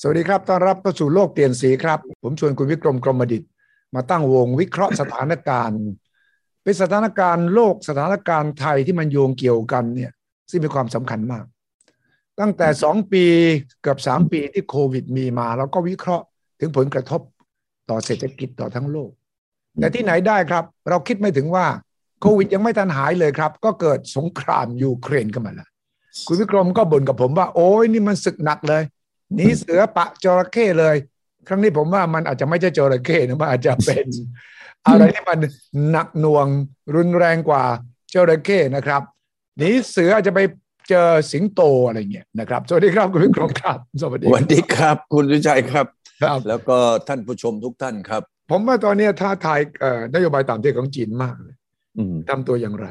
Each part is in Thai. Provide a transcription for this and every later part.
สวัสดีครับ ต้อนรับเข้าสู่โลกเปลี่ยนสีครับ ผมชวนคุณวิกรมกรมดิตมาตั้งวงวิเคราะห์สถานการณ์ เป็นสถานการณ์โลกสถานการณ์ไทยที่มันโยงเกี่ยวกันเนี่ยซึ่งมีความสำคัญมาก ตั้งแต่สองปีเกือบสามปีที่โควิดมีมาเราก็วิเคราะห์ถึงผลกระทบต่อเศรษฐกิจต่อทั้งโลก แต่ที่ไหนได้ครับ เราคิดไม่ถึงว่าโควิดยังไม่ทันหายเลยครับ ก็เกิดสงครามยูเครนขึ้นมาแล้วคุณวิกรมก็บ่นกับผมว่า โอ้ยนี่มันศึกหนักเลย หนีเสือปะจระเข้เลย ครั้งนี้ผมว่ามันอาจจะไม่ใช่จระเข้นะมันอาจจะเป็น อะไรที่มันหนักหน่วงรุนแรงกว่าจระเข้นะครับหนีเสืออาจจะไปเจอสิงโตอะไรเงี้ยนะครับ สวัสดีครับคุณวิกรมครับ สวัสดีสวัสดีครับ คุณวิชัยครับครับ แล้วก็ท่านผู้ชมทุกท่านครับ ผมว่าตอนนี้ท้าทายเอ่อนโยบายต่างประเทศของจีนมากเลยอืมทำตัวอย่างไร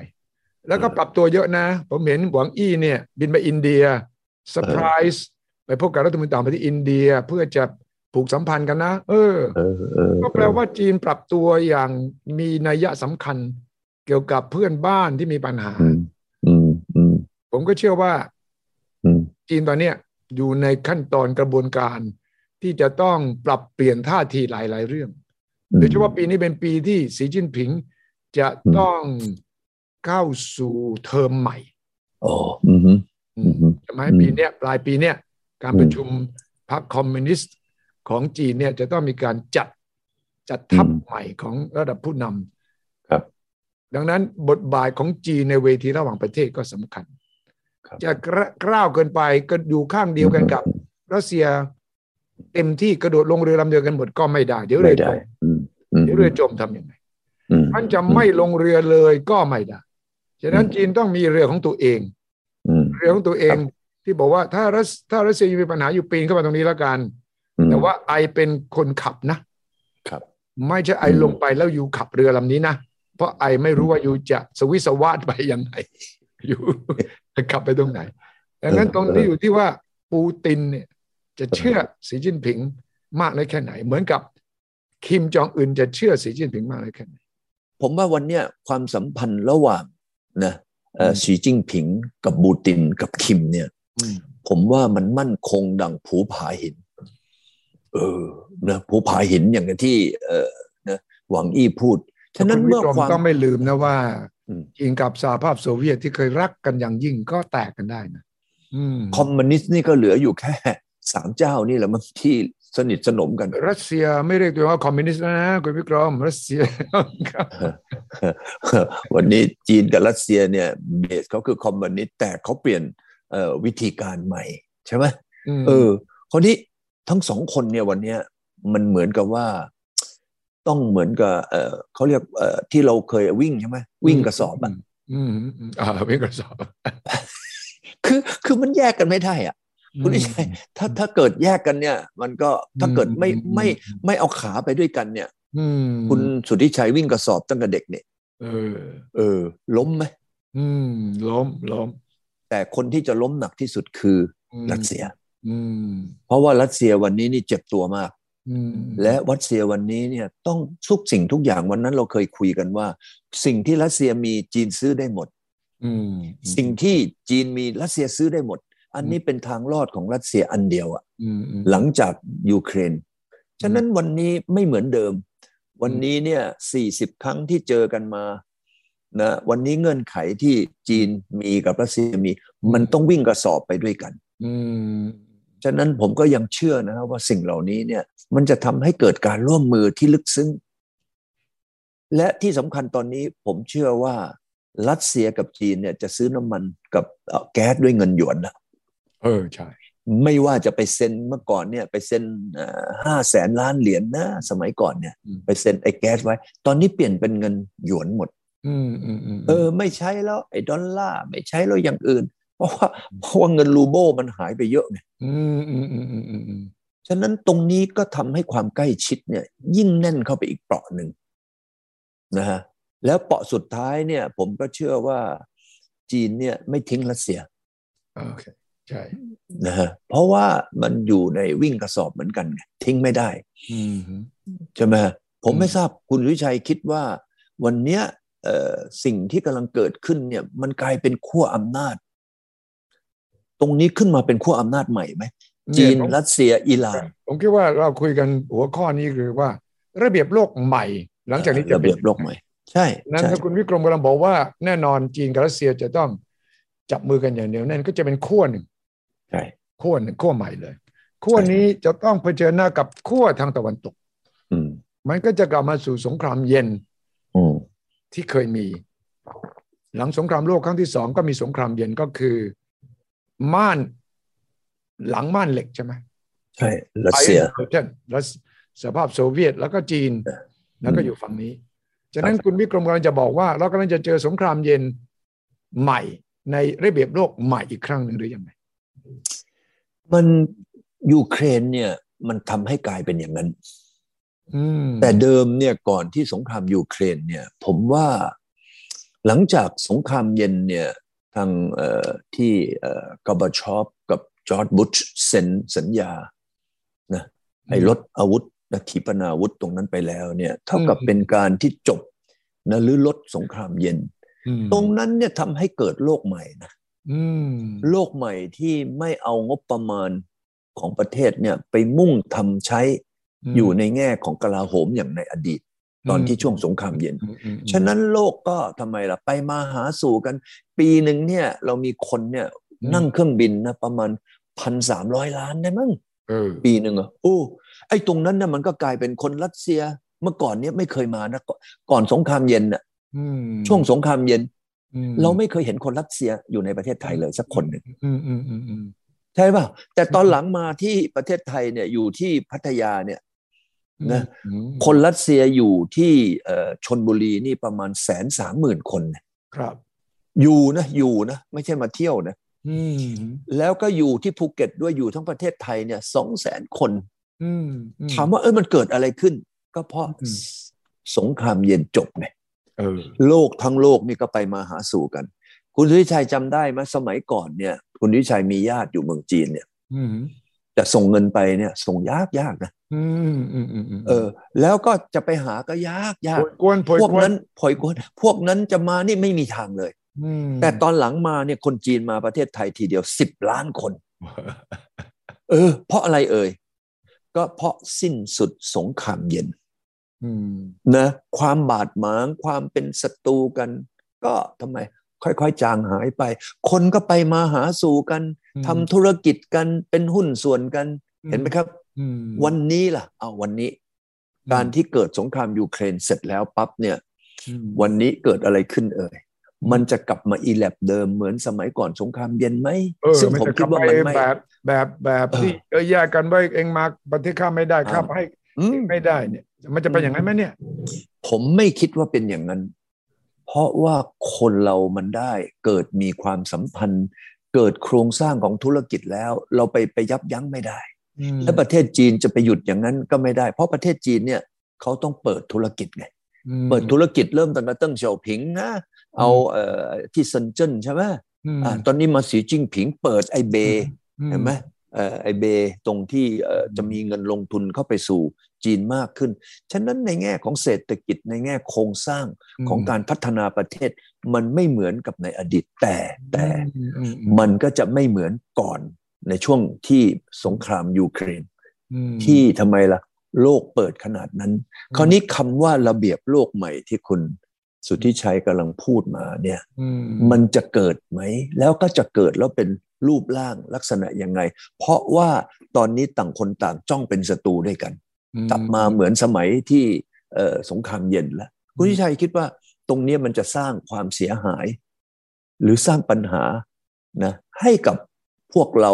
แล้วก็เออปรับตัวเยอะนะ ผมเห็นหวังอี้เนี่ย บินไปอินเดียเซอร์ไพรส์ ไปพบกับรัฐมนตรีต่างประเทศอินเดียเพื่อจะผูกสัมพันธ์กันนะ เออเออเออก็แปลว่าจีนปรับตัวอย่างมีนัยสำคัญ เกี่ยวกับเพื่อนบ้านที่มีปัญหาอืมอืมอืมผมก็เชื่อว่าอืมจีนตอนเนี้ยอยู่ในขั้นตอนกระบวนการ ที่จะต้องปรับเปลี่ยนท่าทีหลาย ๆ เรื่องโดยเฉพาะปีนี้เป็นปีที่สีจิ้นผิงจะต้องเข้าสู่เทอมใหม่โอ้อืมฮึอือืมมฮึใช่ไหมอืมปีเนี้ยปลายปีเนี้ย การอืมประชุมพรรคคอมมิวนิสต์ของจีนเนี่ยจะต้องมีการจัดจัดทัพอืมใหม่ของระดับผู้นำครับ ดังนั้นบทบาทของจีนในเวทีระหว่างประเทศก็สำคัญครับจะกระกล้าวเกินไปก็ดูข้างเดียวกันกับรัสเซียเต็มที่กระโดดลงเรือลำเดียวกันหมดก็ไม่ได้ เดี๋ยวเรืไม่อจได้มอืมอืมเดี๋ยวเรือจมทำยังไงอืมมันจะไม่ลงเรือเลยก็ไม่ได้ ฉะนั้นจีนต้องมีเรือของตัวเองอืมเรือของตัวเอง ที่บอกว่าถ้ารัสถ้ารัสเซียยังมีปัญหาอยู่ปีนเข้ามาตรงนี้แล้วกันอืมแต่ว่าไอเป็นคนขับนะครับ ไม่ใช่ไออืมลงไปแล้วอยู่ขับเรือลำนี้นะ เพราะไอไม่รู้ว่าอยู่จะสวิสวาดไปยังไงอยู่จะขับไปตรงไหนดังนั้นตรงนี้อยู่ที่ว่าปูตินเนี่ยจะเชื่อสีจิ้นผิงมากน้อยแค่ไหน เหมือนกับคิมจองอึนจะเชื่อสีจิ้นผิงมากน้อยแค่ไหนผมว่าวันเนี้ยความสัมพันธ์ระหว่างนะเอ่ออืมสีจิ้งผิงกับบูตินกับคิมเนี่ยอืม ผมว่ามันมั่นคงดังภูผาหิน เออนะภูผาหินอย่างที่ เออนะหวังอี้พูดฉะนั้นคุณวิเมื่อกรมความต้องไม่ลืมนะว่าอืมจีนกับสหภาพโซเวียตที่เคยรักกันอย่างยิ่งก็แตกกันได้นะอืมคอมมิวนิสต์นี่ก็เหลืออยู่แค่สามเจ้านี่แหละมั้งที่สนิทสนมกัน รัสเซียไม่เรียกตัวเองว่าคอมมิวนิสต์แล้วนะคุณวิกรมรัสเซียครับวันนี้จีนกับรัสเซียเนี่ย base เขาคือคอมมิวนิสต์แต่เขาเปลี่ยนเอ่อ วิธีการใหม่ใช่ไหมเออคนนี้ทั้งสองคนเนี่ยวันเนี้ยมันเหมือนกับว่าต้องเหมือนกับเออเขาเรียกเออที่เราเคยวิ่งใช่ไหมวิ่งกระสอบอะอืมอืมอืมอ่าวิ่งกระสอบ คือคือมันแยกกันไม่ได้อะคุณวิชัยถ้าถ้าเกิดแยกกันเนี่ย มันก็ถ้าเกิดไม่อืมไม่ไม่เอาขาไปด้วยกันเนี่ยอืมคุณสุทธิชัยวิ่งกระสอบตั้งแต่เด็กเนี่ยเออ เออ ล้มไหมอืม ล้มล้ม แต่คนที่จะล้มหนักที่สุดคืออืมรัสเซียอืมเพราะว่ารัสเซียวันนี้นี่เจ็บตัวมากอืมและรัสเซียวันนี้เนี่ยต้องทุกสิ่งทุกอย่างวันนั้นเราเคยคุยกันว่า สิ่งที่รัสเซียมีจีนซื้อได้หมดอืมสิ่งที่จีนมีรัสเซียซื้อได้หมด อันนี้เป็นทางรอดของรัสเซียอันเดียวอะอืมอืมหลังจากยูเครนฉะนั้นวันนี้ไม่เหมือนเดิม วันนี้เนี่ยสี่สิบครั้งที่เจอกันมา นะวันนี้เงื่อนไขที่จีนมีกับรัสเซียมี มันต้องวิ่งกระสอบไปด้วยกัน อืมฉะนั้นผมก็ยังเชื่อนะครับว่าสิ่งเหล่านี้เนี่ย มันจะทำให้เกิดการร่วมมือที่ลึกซึ้ง และที่สำคัญตอนนี้ผมเชื่อว่ารัสเซียกับจีนเนี่ยจะซื้อน้ำมันกับเอ่อแก๊สด้วยเงินหยวนนะเออใช่ ไม่ว่าจะไปเซ็นเมื่อก่อนเนี่ยไปเซ็นห้าแสนล้านเหรียญนะสมัยก่อนเนี่ยอืมไปเซ็นไอ้แก๊สไว้ ตอนนี้เปลี่ยนเป็นเงินหยวนหมดอืมอืมอืม เออ ไม่ใช้แล้ว ไอ้ดอลลาร์ไม่ใช้แล้วอย่างอื่น เพราะว่าเพราะว่าเงินรูโบมันหายไปเยอะไงอืมอืมอืมอืมอืมอืมฉะนั้นตรงนี้ก็ทำให้ความใกล้ชิดเนี่ย ยิ่งแน่นเข้าไปอีกเปราะหนึ่งนะฮะแล้วเปราะสุดท้ายเนี่ย ผมก็เชื่อว่าจีนเนี่ยไม่ทิ้งรัสเซียโอเคใช่นะฮะเพราะว่ามันอยู่ในวิ่งกระสอบเหมือนกันไงทิ้งไม่ได้อืมใช่ไหมฮะผมอืมไม่ทราบคุณวิชัยคิดว่า วันเนี้ยเอ่อ สิ่งที่กำลังเกิดขึ้นเนี่ยมันกลายเป็นขั้วอำนาจ ตรงนี้ขึ้นมาเป็นขั้วอำนาจใหม่ไหมจีนเยผมรัสเซียอิหร่าน ผมคิดว่าเราคุยกันหัวข้อนี้คือว่า ระเบียบโลกใหม่ หลังจากนี้จะระเป็เบีนยบโลกใหม่ ใช่นั้นใช่ถ้าคุณวิกรมกำลังบอกว่าแน่นอนจีนกับรัสเซียจะต้องจับมือกันอย่างเดียวแน่นก็จะเป็นขั้วหนึ่งใช่ขั้วหนึ่งขั้วใหม่เลยขั้วนี้จะต้องเผชิญหน้ากับขั้วทางตะวันตกอืมมันก็จะกลับมาสู่สงครามเย็นอืม ที่เคยมี หลังสงครามโลกครั้งที่สองก็มีสงครามเย็นก็คือ ม่านหลังม่านเหล็กใช่ไหมใช่รัสเซีย Iron Curtain แล้วสหภาพโซเวียตแล้วก็จีนแล้วก็อยู่ฝั่งนี้ ฉะนั้นคุณวิกรมกำลังจะบอกว่า เรากำลังจะเจอสงครามเย็นใหม่ในระเบียบโลกใหม่อีกครั้งหนึ่งหรือยังไงมันยูเครนเนี่ยมันทำให้กลายเป็นอย่างนั้นอืม แต่เดิมเนี่ยก่อนที่สงครามยูเครนเนี่ยผมว่าหลังจากสงครามเย็นเนี่ยทางเอ่อที่เอ่อกอบาชอปกับจอร์ดบุชเซ็นสัญญานะไอ้ลดอาวุธนะขีปนาวุธตรงนั้นไปแล้วเนี่ยเท่ากับเป็นการที่จบนะหรือลดสงครามเย็นอืมตรงนั้นเนี่ยทำให้เกิดโลกใหม่นะอืมโลกใหม่ที่ไม่เอางบประมาณของประเทศเนี่ยไปมุ่งทำใช้ อยู่ในแง่ของกลาโหมอย่างในอดีต ตอนที่ช่วงสงครามเย็นอืมอืมอืมฉะนั้นโลกก็ทำไมล่ะ ไปมาหาสู่กัน ปีหนึ่งเนี่ย เรามีคนเนี่ยนั่งเครื่องบินนะประมาณพันสามร้อยล้านได้มั้งเออปีหนึ่งอะโอ้ไอ้ตรงนั้นน่ะมันก็กลายเป็นคนรัสเซียเมื่อก่อนเนี่ยไม่เคยมานะก่อนก่อนสงครามเย็นน่ะอืมช่วงสงครามเย็นอืมเราไม่เคยเห็นคนรัสเซียอยู่ในประเทศไทยเลยสักคนหนึ่งอืมอืมอืมอืมใช่ป่ะแต่ตอนหลังมาที่ประเทศไทยเนี่ยอยู่ที่พัทยาเนี่ย นะอืมคนรัสเซียอยู่ที่เอ่อชนบุรีนี่ประมาณแสนสามหมื่นคนเนี่ยครับ อยู่นะอยู่นะไม่ใช่มาเที่ยวนะอืมแล้วก็อยู่ที่ภูเก็ตด้วยอยู่ทั้งประเทศไทยเนี่ยสองแสนคนอืมอืถามว่าเออมันเกิดอะไรขึ้น ก็เพราะอืมสงครามเย็นจบไงเออโลกทั้งโลกนี่ก็ไปมาหาสู่กัน คุณสุวิชัยจำได้ไหมสมัยก่อนเนี่ย คุณสุวิชัยมีญาติอยู่เมืองจีนเนี่ย อืมจะส่งเงินไปเนี่ย ส่งยากยากนะอืมอืมอืมอืมเออ แล้วก็จะไปหาก็ยากยาโผกยกวนโผยพวกกวนนั้นพอยกวนพวกนั้นจะมานี่ไม่มีทางเลยอืมแต่ตอนหลังมาเนี่ยคนจีนมาประเทศไทยทีเดียวสิบล้านคน เออ เพราะอะไรเอ่ยก็เพราะสิ้นสุดสงครามเย็นอืมนะความบาดหมางความเป็นศัตรูกัน ก็ทำไม ค่อยๆ จางหายไป คนก็ไปมาหาสู่กัน ทำธุรกิจกันเป็นหุ้นส่วนกัน เห็นไหมครับอืมวันนี้ล่ะเอาวันนี้ การที่เกิดสงครามยูเครนเสร็จแล้วปั๊บเนี่ยอืมวันนี้เกิดอะไรขึ้นเอ่ยมันจะกลับมาอีแลบเดิมเหมือนสมัยก่อนสงครามเย็นไหมเออซึ่งมันผมจะคิดว่าไปมันไม่แบบแบบแบบเออที่เออแยกกันไว้เองมาประเทศข้าไม่ได้ข้าอ่าให้อืมไม่ได้เนี่ย มันจะเป็นอย่างนั้นไหมเนี่ย ผมไม่คิดว่าเป็นอย่างนั้น เพราะว่าคนเรามันได้เกิดมีความสัมพันธ์ เกิดโครงสร้างของธุรกิจแล้ว เราไปไปยับยั้งไม่ได้อืมและประเทศจีนจะไปหยุดอย่างนั้นก็ไม่ได้ เพราะประเทศจีนเนี่ยเขาต้องเปิดธุรกิจไงอืมเปิดธุรกิจเริ่มตั้งแต่เติ้งเสี่ยวผิงนะเอาเอ่อที่เซินเจิ้นใช่ไหมอืมอ่าตอนนี้มาสีจิ้งผิงเปิดไอเบอืเห็นไหมเอ่อไอเบตรงที่เอ่อจะมีเงินลงทุนเข้าไปสู่ จีนมากขึ้น ฉะนั้นในแง่ของเศรษฐกิจในแง่โครงสร้างของการพัฒนาประเทศ มันไม่เหมือนกับในอดีตแต่แต่อืมอืมมันก็จะไม่เหมือนก่อนในช่วงที่สงครามยูเครนอืมที่ทำไมล่ะโลกเปิดขนาดนั้น คราวนี้คำว่าระเบียบโลกใหม่ที่คุณสุทธิชัยกำลังพูดมาเนี่ยอืมมันจะเกิดไหม แล้วก็จะเกิดแล้วเป็นรูปร่างลักษณะยังไง เพราะว่าตอนนี้ต่างคนต่างจ้องเป็นศัตรูด้วยกัน กลับมาเหมือนสมัยที่เอ่อสงครามเย็นแล้วคุณทิชัยคิดว่าตรงเนี้ยมันจะสร้างความเสียหาย หรือสร้างปัญหานะให้กับพวกเรา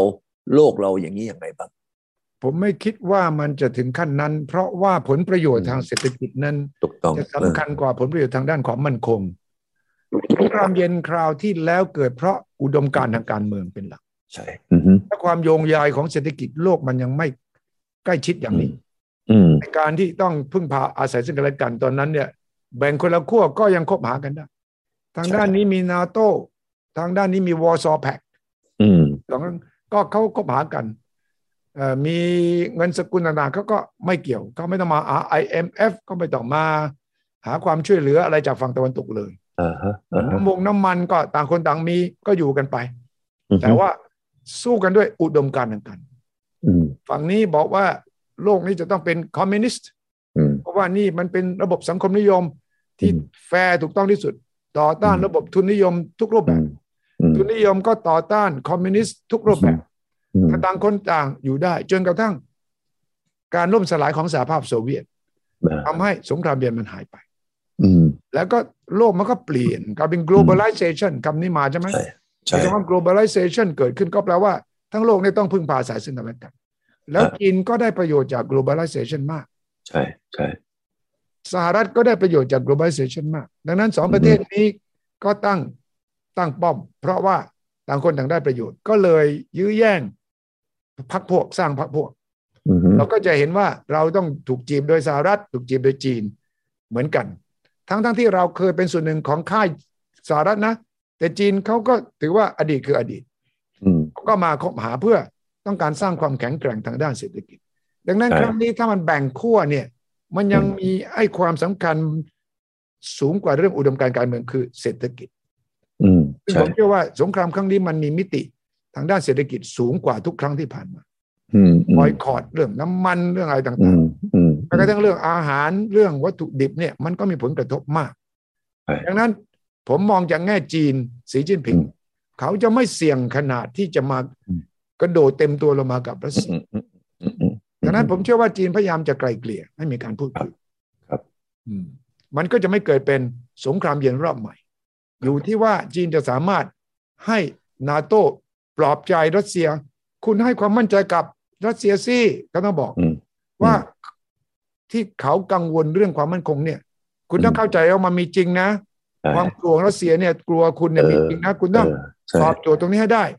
โลกเราอย่างนี้อย่างไรบ้างผมไม่คิดว่ามันจะถึงขั้นนั้น เพราะว่าผลประโยชน์ทางเศรษฐกิจนั้นถูกต้องจะสำคัญกว่าผลประโยชน์ทางด้านความมั่นคงสงครามเย็นคราวที่แล้วเกิดเพราะอุดมการณ์ทางการเมืองเป็นหลักใช่อือฮึและความโยงใยของเศรษฐกิจโลกมันยังไม่ใกล้ชิดอย่างนี้อืมใน การที่ต้องพึ่งพาอาศัยซึ่งกันและกันตอนนั้นเนี่ย แบ่งคนละขั้วก็ยังคบหากันได้ ทางด้านนี้มีนาโตทางด้านนี้มีวอร์ซอแพคอืมสองก็เขาคบหากันเอ่อมีเงินสกุลต่างๆเขาก็ไม่เกี่ยวเขาไม่ต้องมาหา IMF ก็ไม่ต้องมา หาความช่วยเหลืออะไรจากฝั่งตะวันตกเลยอ่าฮะอ่าฮะน้ำมงน้ำมันก็ต่างคนต่างมีก็อยู่กันไปอือฮึแต่ว่าสู้กันด้วยอุดมการณ์ทางกันอฝั่งนี้บอกว่า โลกนี้จะต้องเป็นคอมมิวนิสต์อืมเพราะว่านี่มันเป็นระบบสังคมนิยมที่อืมแฟร์ถูกต้องที่สุด ต่อต้านอืมระบบทุนนิยมทุกรูปแบบอืมอืมทุนนิยมก็ต่อต้านคอมมิวนิสต์ทุกรูปแบบอืมแต่ต่างคนต่างอยู่ได้ จนกระทั่ง การล่มสลายของสหภาพโซเวียตอ่าทำให้สงครามเย็นมันหายไปอืมแล้วก็โลกมันก็เปลี่ยนกลายเป็น globalization คำนี้มาใช่ไหมใช่ใช่คำว่า globalization เกิดขึ้นก็แปลว่า ทั้งโลกเนี่ยต้องพึ่งพาอาศัยซึ่งกันและกัน แล้วครับจีนก็ได้ประโยชน์จาก globalization มาก ใช่ใช่สหรัฐก็ได้ประโยชน์จาก globalization มาก ดังนั้นสองประเทศนี้ก็ตั้งตั้งป้อม เพราะว่าต่างคนต่างได้ประโยชน์ ก็เลยยื้อแย่งพักพวกสร้างพักพวกอืมเราก็จะเห็นว่าเราต้องถูกจีบโดยสหรัฐ ถูกจีบโดยจีนเหมือนกัน ทั้งทั้งที่เราเคยเป็นส่วนหนึ่งของค่ายสหรัฐนะ แต่จีนเขาก็ถือว่าอดีตคืออดีตอืมก็มาคบหาเพื่อ ต้องการสร้างความแข็งแกร่งทางด้านเศรษฐกิจ ดังนั้นใช่ครั้งนี้ถ้ามันแบ่งขั้วเนี่ย มันยังอืมมีไอ้ความสำคัญสูงกว่าเรื่องอุดมการณ์การเมืองคือเศรษฐกิจ อืมซึ่งใช่ผมเชื่อว่าสงครามครั้งนี้มันมีมิติทางด้านเศรษฐกิจสูงกว่าทุกครั้งที่ผ่านมาอืมอืมบอยคอรดเรื่องน้ำมันเรื่องอะไรอืต่างมอืมๆแม้กระทั่งเรื่องอาหารเรื่องวัตถุดิบเนี่ยมันก็มีผลกระทบมากใช่ดังนั้นผมมองจากแง่จีนสีจิ้นผิงอืมเขาจะไม่เสี่ยงขนาดที่จะมาอืม กระโดดเต็มตัวลงมากับรัสเซียอืมอืมอืมอืมดังนั้นผมเชื่อว่าจีนพยายามจะไกลเกลี่ยให้มีการพูดคุยครับอืมมันก็จะไม่เกิดเป็นสงครามเย็นรอบใหม่ อยู่ที่ว่าจีนจะสามารถให้นาโต้ปลอบใจรัสเซีย คุณให้ความมั่นใจกับรัสเซียสิก็ต้องบอกอืมว่าที่เขากังวลเรื่องความมั่นคงเนี่ย คุณต้องอืมเข้าใจว่ามันมีจริงนะใช่ความกลัวของรัสเซียเนี่ย กลัวคุณเนี่ยเออมีจริงนะ คุณต้องเออใช่ตอบโจทย์ตรงนี้ให้ได้เออ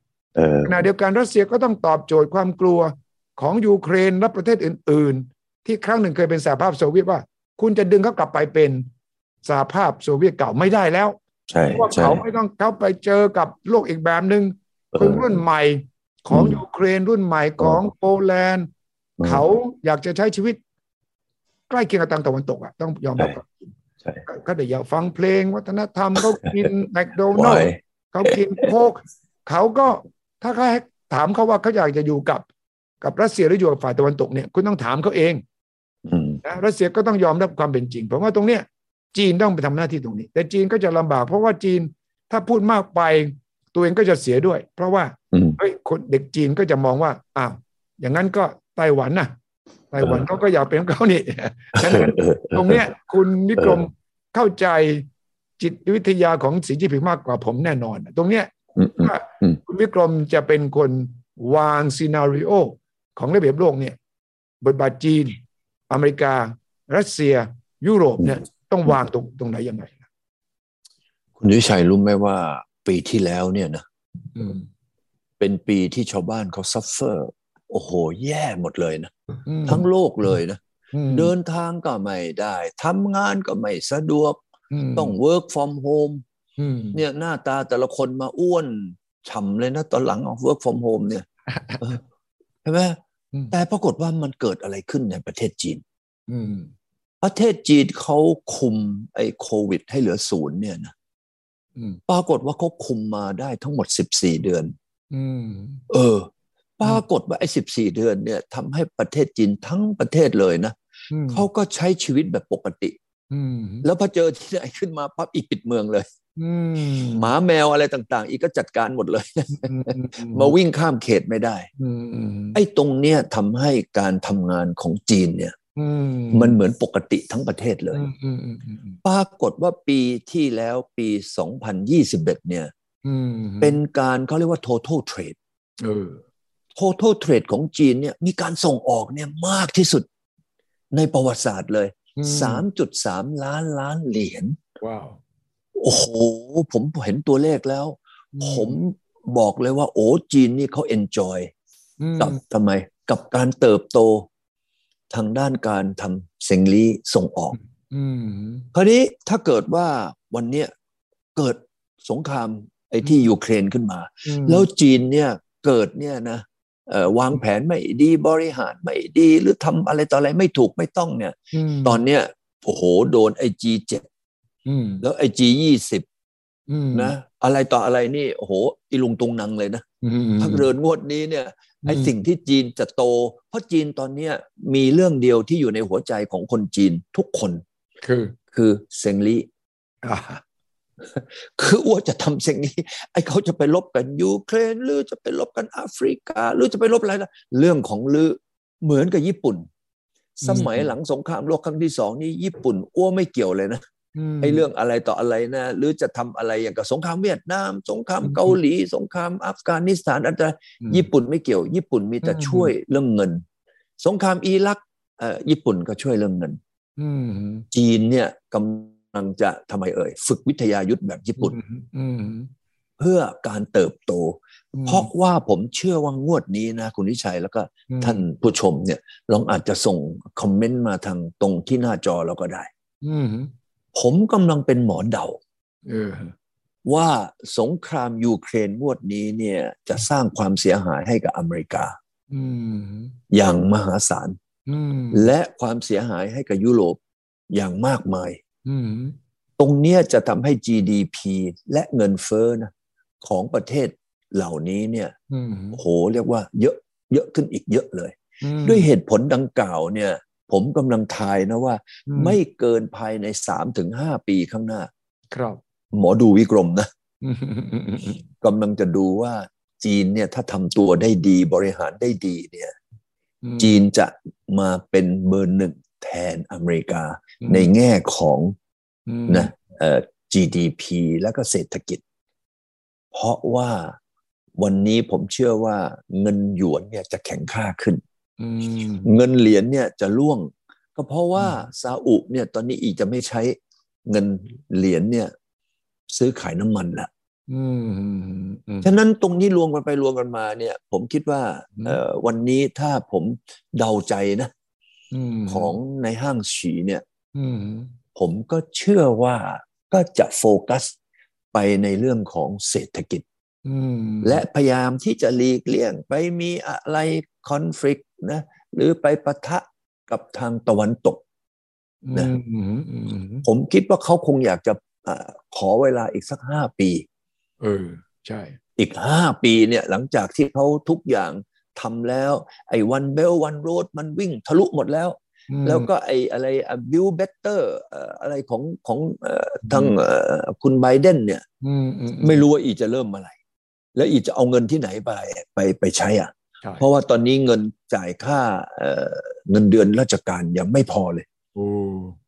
ขณะเดียวกันรัสเซียก็ต้องตอบโจทย์ความกลัวของยูเครนและประเทศอื่น ๆ ที่ครั้งหนึ่งเคยเป็นสหภาพโซเวียตว่า คุณจะดึงเขากลับไปเป็นสหภาพโซเวียตเก่าไม่ได้แล้วใช่เพราะว่าใช่เขาไม่ต้องเขาไปเจอกับโลกอีกแบบหนึ่งเออคนรุ่นใหม่ของอืมยูเครนรุ่นใหม่ของโปแลนด์อืมเขาอยากจะใช้ชีวิต ใกล้เคียงกับทางตะวันตกอะต้องยอมรับใช่ก็ได้อยากฟังเพลงวัฒนธรรมเขากินแมคโดนัวาลยเขากินโคกเขาก็ ถ้าเขาให้ถามเขาว่าเขาอยากจะอยู่กับกับรัสเซียหรืออยู่กับฝ่ายตะวันตกเนี่ยคุณต้องถามเขาเองอืมนะรัสเซียก็ต้องยอมรับความเป็นจริงผมว่าตรงเนี้ยจีนต้องไปทำหน้าที่ตรงนี้ แต่จีนก็จะลำบาก เพราะว่าจีนถ้าพูดมากไปตัวเองก็จะเสียด้วย เพราะว่าอืมเฮ้ยคนเด็กจีนก็จะมองว่าอ้าวอย่างนั้นก็ไต้หวันนะไต้หวันเออเขาก็อยากเป็นของเขานี่ฉะนั้นเออตรงเนี้ยคุณวิกรมเข้าใจจิตวิทยาของสีจิ้นผิงมากกว่าผมแน่นอน ตรงเนี้ยอืมอืม ว่าอืมคุณวิกรมจะเป็นคนวางซีนารีโอของระเบียบโลกเนี่ยบทบาทจีน อเมริกา รัสเซีย ยุโรปเนี่ย ต้องวางตรงตรงไหนยังไงคุณวิชัยรู้ไหมว่าปีที่แล้วเนี่ยนะอืมเป็นปีที่ชาวบ้านเขาซัฟเฟอร์ โอ้โห แย่หมดเลยนะอืมทั้งโลกเลยนะอืมเดินทางก็ไม่ได้ทำงานก็ไม่สะดวกมต้อง work from home อืม เนี่ยหน้าตาแต่ละคนมาอ้วนฉ่ำเลยนะตอนหลังออก work from home เนี่ยเออใช่ไหมอืมแต่ปรากฏว่ามันเกิดอะไรขึ้นในประเทศจีนอืมประเทศจีนเขาคุมไอ้โควิดให้เหลือศูนย์เนี่ยนะอืมปรากฏว่าเขาคุมมาได้ทั้งหมด14เดือนอืมเออ ปรากฏว่าไอ้14เดือนเนี่ยทำให้ประเทศจีนทั้งประเทศเลยนะอืมเขาก็ใช้ชีวิตแบบปกติอืมแล้วพอเจอที่ไหนขึ้นมาปั๊บอีกปิดเมืองเลยอืม หมาแมวอะไรต่าง ๆ อีกก็จัดการหมดเลยอืมมาวิ่งข้ามเขตไม่ได้อืมไอ้ตรงเนี้ยทำให้การทำงานของจีนเนี่ยอืมมันเหมือนปกติทั้งประเทศเลยอืมอืมอืมอืมปรากฏว่าปีที่แล้วปี 2021 เนี่ยอืมเป็นการเขาเรียกว่า total trade เออ total trade ของจีนเนี่ยมีการส่งออกเนี่ยมากที่สุดในประวัติศาสตร์เลยอืม3.3 ล้านล้านเหรียญว้าว โอ้โห ผมเห็นตัวเลขแล้ว ผมบอกเลยว่า โอ้จีนนี่เขา enjoy อืมกับทำไม กับการเติบโตทางด้านการทำเซงลีส่งออกอืมคราวนี้ถ้าเกิดว่าวันเนี้ยเกิดสงครามไอ้ที่ยูเครนขึ้นมาอืมแล้วจีนเนี่ยเกิดเนี่ยนะเอ่อวางแผนไม่ดีบริหารไม่ดี หรือทำอะไรต่ออะไรไม่ถูกไม่ต้องเนี่ยมตอนเนี้ยโอ้โหโดนไอจีเจ็ดอืม แล้วไอจียี่สิบอืมนะอะไรต่ออะไรนี่โอ้โหอีลุงตุงนังเลยนะอืมถ้าเดินงวดนี้เนี่ยไอ้สิ่งที่จีนจะโต เพราะจีนตอนเนี้ยมีเรื่องเดียวที่อยู่ในหัวใจของคนจีนทุกคน คือคือเซงลีอ่าคืออ้วจะทำสิ่งนี้ ไอ้เขาจะไปลบกันยูเครนหรือจะไปลบกันแอฟริกา หรือจะไปลบอะไรนะเรื่องของลือเหมือนกับญี่ปุ่น สมัยหลังสงครามโลกครั้งที่สองนี่ญี่ปุ่น อ้วไม่เกี่ยวเลยนะม ไอ้เรื่องอะไรต่ออะไรนะ หรือจะทำอะไรอย่างกับสงครามเวียดนาม สงครามอืมเกาหลี สงครามอัฟกานิสถานอะไรอืมญี่ปุ่นไม่เกี่ยว ญี่ปุ่นมีแต่อืมช่วยเรื่องเงิน สงครามอิรักเอ่อญี่ปุ่นก็ช่วยเรื่องเงินอืมจีนเนี่ยกำลังจะทำไมเอ่ย ฝึกวิทยายุทธแบบญี่ปุ่นอืมเพื่อการเติบโตอืมเพราะว่าผมเชื่อว่างวดนี้นะ คุณวิชัยแล้วก็อืมท่านผู้ชมเนี่ยลองอาจจะส่งคอมเมนต์มาทางตรงที่หน้าจอเราก็ได้อืม ผมกำลังเป็นหมอเดาเออว่าสงครามยูเครนงวดนี้เนี่ยจะสร้างความเสียหายให้กับอเมริกาอืมอย่างมหาศาลอืมและความเสียหายให้กับยุโรปอย่างมากมายอืมตรงเนี้ยจะทำให้ GDP และเงินเฟ้อนะของประเทศเหล่านี้เนี่ยอืมโหเรียกว่าเยอะเยอะขึ้นอีกเยอะเลยอืมด้วยเหตุผลดังกล่าวเนี่ย ผมกำลังทายนะว่าอืไม่เกินภายในสามถึงห้าปีข้างหน้า ครับ หมอดูวิกรมนะอืมอืมอืมอืมกำลังจะดูว่าจีนเนี่ยถ้าทำตัวได้ดีบริหารได้ดีเนี่ยอืมจีนจะมาเป็นเบอร์หนึ่งแทนอเมริกาอืมในแง่ของอืมนะเอ่อ GDP แล้วก็เศรษฐกิจ เพราะว่าวันนี้ผมเชื่อว่าเงินหยวนเนี่ยจะแข็งค่าขึ้นอืม เงินเหรียญเนี่ยจะร่วง ก็เพราะว่าอืมซาอุเนี่ยตอนนี้อีกจะไม่ใช้เงินเหรียญเนี่ย ซื้อขายน้ำมันละอืมอืมอืมฉะนั้นตรงนี้รวมกันไปรวมกันมา เนี่ย ผมคิดว่าอืมเอ่อวันนี้ถ้าผมเดาใจนะมของในห้างฉีเนี่ยอืมผมก็เชื่อว่าก็จะโฟกัสไปในเรื่องของเศรษฐกิจอืมและพยายามที่จะหลีกเลี่ยงไปมีอะไรคอน FLICT นะหรือไปปะทะกับทางตะวันตกนะอืมอืมอืมผมคิดว่าเขาคงอยากจะอาขอเวลาอีกสักห้าปี เออ ใช่ อีกห้าปีเนี่ย หลังจากที่เขาทุกอย่างทำแล้ว ไอ้ One Belt One Road มันวิ่งทะลุหมดแล้วอืมแล้วก็ไอ้อะไร Build Better อะไรของของเอ่อทางเอ่อคุณไบเดนเนี่ยอืมอืมไม่รู้ว่าอีจะเริ่มเมื่อไหร่แล้วอีจะเอาเงินที่ไหนไปไปไปใช้อะใช่ เพราะว่าตอนนี้เงินจ่ายค่าเอ่อเงินเดือนราชการยังไม่พอเลยโอ้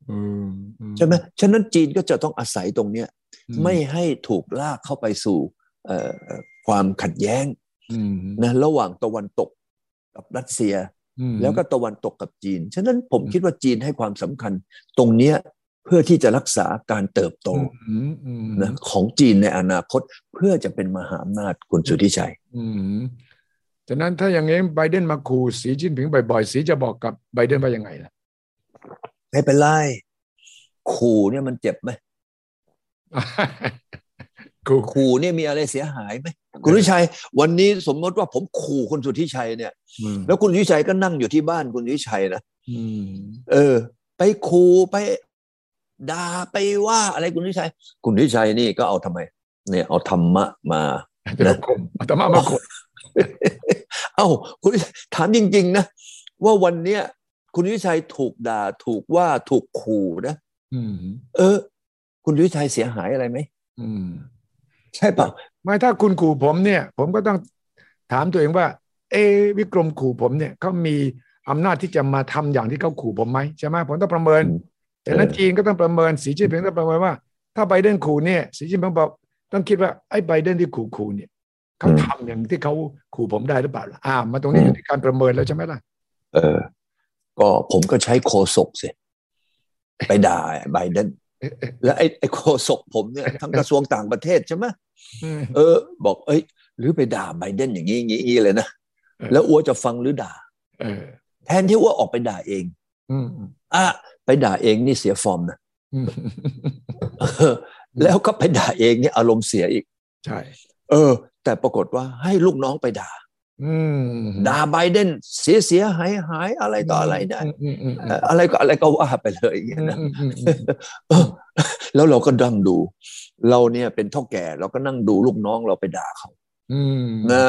อืมอืมใช่ไหมฉะนั้นจีนก็จะต้องอาศัยตรงเนี้ยอืมไม่ให้ถูกลากเข้าไปสู่เอ่อความขัดแย้งอืมนะระหว่างตะวันตกกับรัสเซียอืมแล้วก็ตะวันตกกับจีน ฉะนั้นผมคิดว่าจีนให้ความสำคัญ ตรงเนี้ยเพื่อที่จะรักษาการเติบโตอืมอืมนะของจีนในอนาคตเพื่อจะเป็นมหาอำนาจคุณสุทธิชัยอืม ฉะนั้นถ้าอย่างนี้ไบเดนมาขู่สีจิ้นผิงบ่อยๆ สีจะบอกกับไบเดนว่ายังไงล่ะ ไม่เป็นไร ขู่เนี่ยมันเจ็บไหมขู่ขู่เนี่ยมีอะไรเสียหายไหมคุณสุทธิชัย วันนี้สมมติว่าผมขู่คุณสุทธิชัยเนี่ยอืมแล้วคุณสุทธิชัยก็นั่งอยู่ที่บ้านคุณสุทธิชัยนะอืมเออ ไปขู่ไปด่าไปว่าอะไรคุณสุทธิชัย คุณสุทธิชัยนี่ก็เอาทำไม เนี่ย เอาธรรมะมาแต่มาข่มอาตมามาข่ม เอ้าคุณสุทธิชัยถามจริง ๆ นะ ว่าวันเนี้ย คุณสุทธิชัยถูกด่า ถูกว่าถูกขู่นะอืมเออ คุณสุทธิชัยเสียหายอะไรไหมอืมใช่เปล่าไม่ถ้าคุณขู่ผมเนี่ย ผมก็ต้องถามตัวเองว่า เอะวิกรมขู่ผมเนี่ยเขามีอำนาจที่จะมาทำอย่างที่เขาขู่ผมไหมใช่ไหมผมต้องประเมินอืมแต่นั้นเออจีนก็ต้องประเมินสีจิ้นผิงต้องประเมินว่า ถ้าไบเดนขู่เนี่ยสีจิ้นผิงบอกต้องคิดว่าไอ้ไบเดนที่ขู่ขู่เนี่ย เขาทำอย่างที่เขาขู่ผมได้หรือเปล่าล่ะอ่ามาตรงนี้อยู่ที่การประเมินแล้วใช่ไหมล่ะ เออ ก็ผมก็ใช้โคศกสิไปด่าไบเดนแล้วไอ้ไอ้โคศกผมเนี่ยทั้งกระทรวงต่างประเทศใช่ไหมอืมเออ บอก เอ้ย หรือไปด่าไบเดนอย่างนี้อย่างนี้อย่างนี้เลยนะเออแล้วอัวจะฟังหรือด่าเออแทนที่อัวออกไปด่าเองอืมอะไปด่าเองนี่เสียฟอร์มนะอืมเออแล้วก็ไปด่าเองเนี่ยอารมณ์เสียอีก ใช่ เออ แต่ปรากฏว่าให้ลูกน้องไปด่า อืม ด่าไบเดนเสียเสียหายหายอะไรต่ออะไรได้ อืมอืมอืม เอ่ออะไรก็อะไรก็ว่าไปเลยอย่างเงี้ยนะ อืมอืมอืม เออแล้วเราก็ดังดู เราเนี่ยเป็นเท่าแก่เราก็นั่งดูลูกน้องเราไปด่าเขา อืม นะ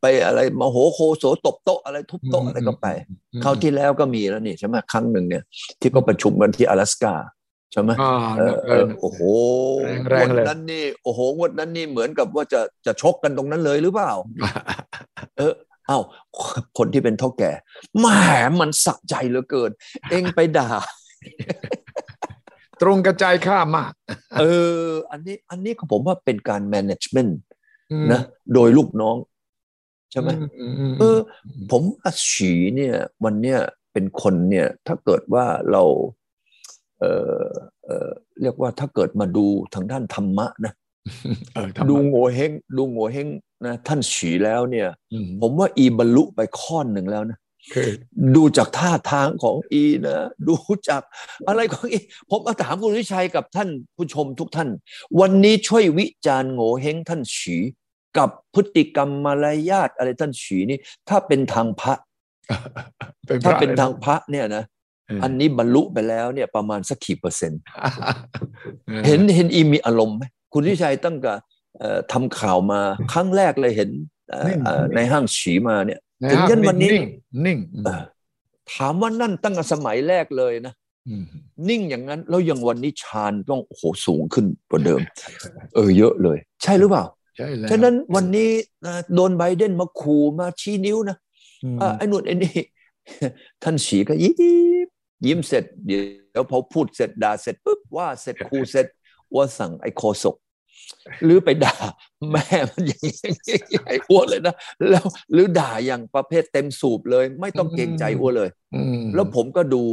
ไปอะไรมโหโคโสตบโต๊ะอะไรทุบโต๊ะอะไรก็ไป อืม คราวที่แล้วก็มีแล้วนี่ใช่ไหมครั้งหนึ่งเนี่ย ที่ก็ประชุมกันที่阿拉斯กา ใช่ไหมอ่าเออเอเอออโอ้โหแรงๆงเลวยดนั้นนี่โอ้โหงวดนั้นนี่เหมือนกับว่าจะจะชกกันตรงนั้นเลยหรือเปล่า เออเอ้าคนที่เป็นเท่าแก่แหมมันสะใจเหลือเกิน เองไปด่า ตรงกระจายข้ามมากเออ อันนี้ อันนี้ก็ผมว่าเป็นการ management มนะโดยลูกน้อง ใช่ไหมอือืมเออ ผมอาฉีเนี่ย วันเนี้ยเป็นคนเนี่ย ถ้าเกิดว่าเรา เออเออเรียกว่าถ้าเกิดมาดูทางด้านธรรมะนะเออทำดูโง่เฮงดูโง่เฮงนะท่านฉีแล้วเนี่ยอืมผมว่าอีบรรลุไปข้อนหนึ่งแล้วนะคือดูจากท่าทางของอีนะดูจากอะไรของอี ผมมาถามคุณวิชัยกับท่านผู้ชมทุกท่าน วันนี้ช่วยวิจารณ์โง่เฮงท่านฉีกับพฤติกรรมมารยาทอะไรท่านฉีนี่ ถ้าเป็นทางพระเป็นพถ้าระเป็นลยะทางพระเนี่ยนะเอออันนี้บรรลุไปแล้วเนี่ยประมาณสักกี่เปอร์เซ็นต์ออเห็นเห็นอีมีอารมณ์ไหมคุณวิชัยตั้งแต่เอ่อทำข่าวมาครั้งแรกเลยเห็นเอ่อเอ่อในห้างฉีมาเนี่ยะถึงยันวันนี้นิ่งนิ่งเออถามว่านั่นตั้งแต่สมัยแรกเลยนะมนิ่งอย่างนั้น แล้วยังวันนี้ฌานต้องโอ้โหสูงขึ้นกว่าเดิม เออเยอะเลย ใช่หรือเปล่าใช่แล้วฉะนั้นวันนี้นะโดนไบเดนมาขู่มาชี้นิ้วนะอืมอะไอ้นู่นไอ้นี่ท่านฉีก็ยิ้ม ยิ้มเสร็จเดี๋ยวพอพูดเสร็จด่าเสร็จปุ๊บว่าเสร็จครูเสร็จว่าสั่งไอ้โคศกหรือไปด่าแม่มันอย่างนี้อย่างนี้ไอ้อ้วนเลยนะแล้วหรือด่าอย่างประเภทเต็มสูบเลย ไม่ต้องเกรงใจอ้วนเลยอืมแล้วผมก็ดู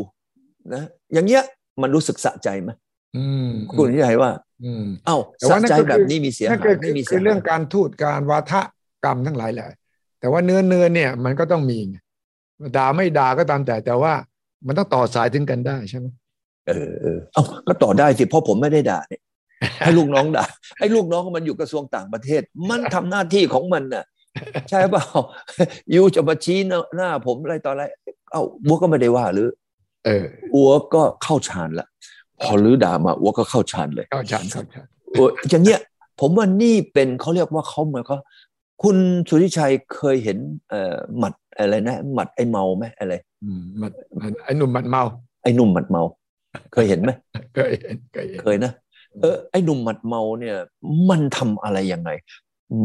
นะอย่างเงี้ยมันรู้สึกสะใจไหมอืมคุณที่ไหนว่าอืมเอ้าแต่สะว่านั่นใจก็คือแบบนี้มีเสียนั่นหาคืยอไม่มีเสีคืยอหายเรื่องการทูตการวาทะกรรมทั้งหลายแหละแต่ว่าเนื้อเนื้อเนี่ยมันก็ต้องมีไงด่าไม่ด่าก็ตามแต่แต่ว่า มันต้องต่อสายถึงกันได้ใช่ไหมเออเออเอ้าก็ต่อได้สิเพราะผมไม่ได้ด่าเนี่ยให้ลูกน้องด่าให้ลูกน้องมันอยู่กระทรวงต่างประเทศ มันทำหน้าที่ของมันน่ะ ใช่เปล่ายูจะมาชี้หน้าหน้าผมอะไรต่ออะไร เอ้าวัวก็ไม่ได้ว่าหรือ เอออัวก็เข้าฌานละพอลือด่ามาอัวก็เข้าฌานเลยเข้าฌานเข้าฌานโอ้ยอย่างเงี้ย ผมว่านี่เป็นเขาเรียกว่าเขาเหมือนเขาคุณสุริชัยเคยเห็นเอ่อหมัดอะไรนะหมัดไอ้เมาไหมอะไรอืมมันมัน ไอ้หนุ่มมันเมาไอ้หนุ่มหมัดเมา เคยเห็นไหมเคยเห็นเคยเห็นเคยนะเออไอ้หนุ่มหมัดเมาเนี่ย มันทำอะไรยังไง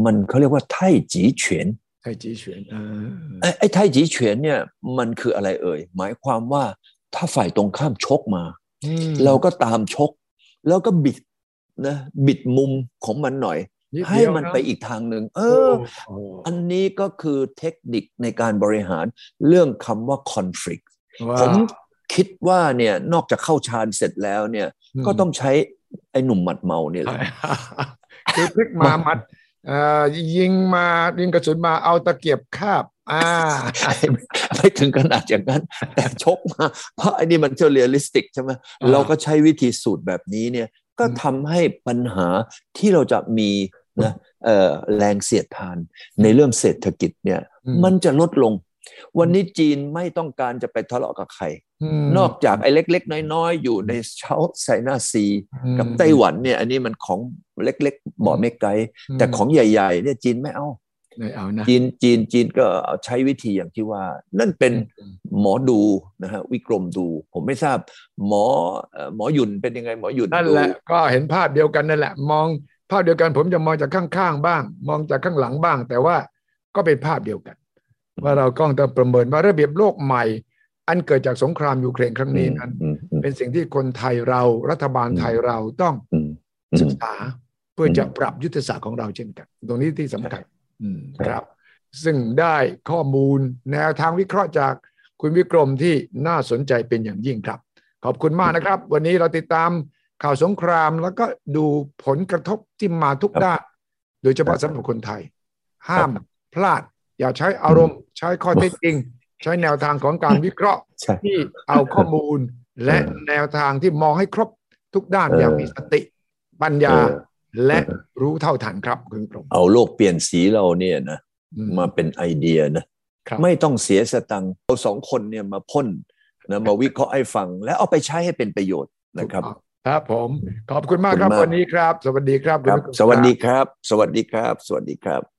มันเขาเรียกว่าไท่จีเฉียนไทยจีเฉียนเออไอ้ไอ้ไท่จีเฉียนเนี่ย มันคืออะไรเอ่ยหมายความว่าถ้าฝ่ายตรงข้ามชกมาอืมเราก็ตามชก แล้วก็บิดนะบิดมุมของมันหน่อยด ให้เดียวมันไปอีกทางหนึ่งเอโอ้อโอ้อันนี้ก็คือเทคนิคในการบริหารเรื่องคำว่า conflict ว้าวผมคิดว่าเนี่ยนอกจากเข้าฌานเสร็จแล้วเนี่ย ก็ต้องใช้ไอ้หนุ่มหมัดเมาเนี่ยแหละคือพลิกมาหมัดเอ่อยิงมายิงกระสุนมาเอาตะเกียบคาบอ่าไม่ถึงขนาดอย่างนั้น แต่ชกมา เพราะไอ้นี่มันเจอ realistic ใช่ไหมอ่าเราก็ใช้วิธีสูตรแบบนี้เนี่ยก็ทำให้ปัญหาที่เราจะมี นะเอ่อแรงเสียดทานในเรื่องเศรษฐกิจเนี่ยอืมมันจะลดลง วันนี้จีนไม่ต้องการจะไปทะเลาะกับใครมนอกจากไอ้เล็ก ๆ น้อย ๆ อยู่ในเช้าไซน่าซีอืมกับไต้หวันเนี่ย อันนี้มันของเล็ก ๆ บ่อไม่ไกล แต่ของใหญ่ ๆ เนี่ยจีนไม่เอาไม่เอานะจีนจีนจีนก็เอาใช้วิธีอย่างที่ว่า นั่นเป็นหมอดูนะฮะวิกรมดู ผมไม่ทราบ หมอเอ่อหมอหยุ่นเป็นยังไงหมอหยุ่นนั่นดูแหละก็เห็นภาพเดียวกันนั่นแหละ มอง ภาพเดียวกันผมจะมองจากข้างๆบ้าง มองจากข้างหลังบ้าง แต่ว่าก็เป็นภาพเดียวกัน ว่าเราก็ต้องประเมินว่าระเบียบโลกใหม่ อันเกิดจากสงครามยูเครนครั้งนี้นั้นอืมอืมเป็นสิ่งที่คนไทยเรารัฐบาลไทยเราต้องอืมอืศึมกษาเพื่อจะอืมปรับยุทธศาสตร์ของเราเช่นกัน ตรงนี้ที่สำคัญอืมใช่ครับ ซึ่งได้ข้อมูลแนวทางวิเคราะห์จากคุณวิกรมที่น่าสนใจเป็นอย่างยิ่งครับ ขอบคุณมากนะครับ วันนี้เราติดตาม ข่าวสงครามแล้วก็ดูผลกระทบที่มาทุกด้าน โดยเฉพาะสำหรับคนไทย ห้ามพลาด อย่าใช้อารมณ์ ใช้ข้อเท็จจริง ใช้แนวทางของการวิเคราะห์ใช่ที่เอาข้อมูล และเออแนวทางที่มองให้ครบทุกด้านเออออย่างมีสติปัญญาเออและเออรู้เท่าทันครับคุณวิกรมเอาโลกเปลี่ยนสีเราเนี่ยนะอืมาเป็นไอเดียนะครับไม่ต้องเสียสตังค์เอาสองคนเนี่ยมาพ่นนะมาวิเคราะห์ให้ฟัง แล้วเอาไปใช้ให้เป็นประโยชน์นะครับถูกต้อง ครับผมขอบคุณมากครับขอบคุณมากวันนี้ครับสวัสดีครับครับณวิกมสวัสดีครับ สวัสดีครับ สวัสดีครับ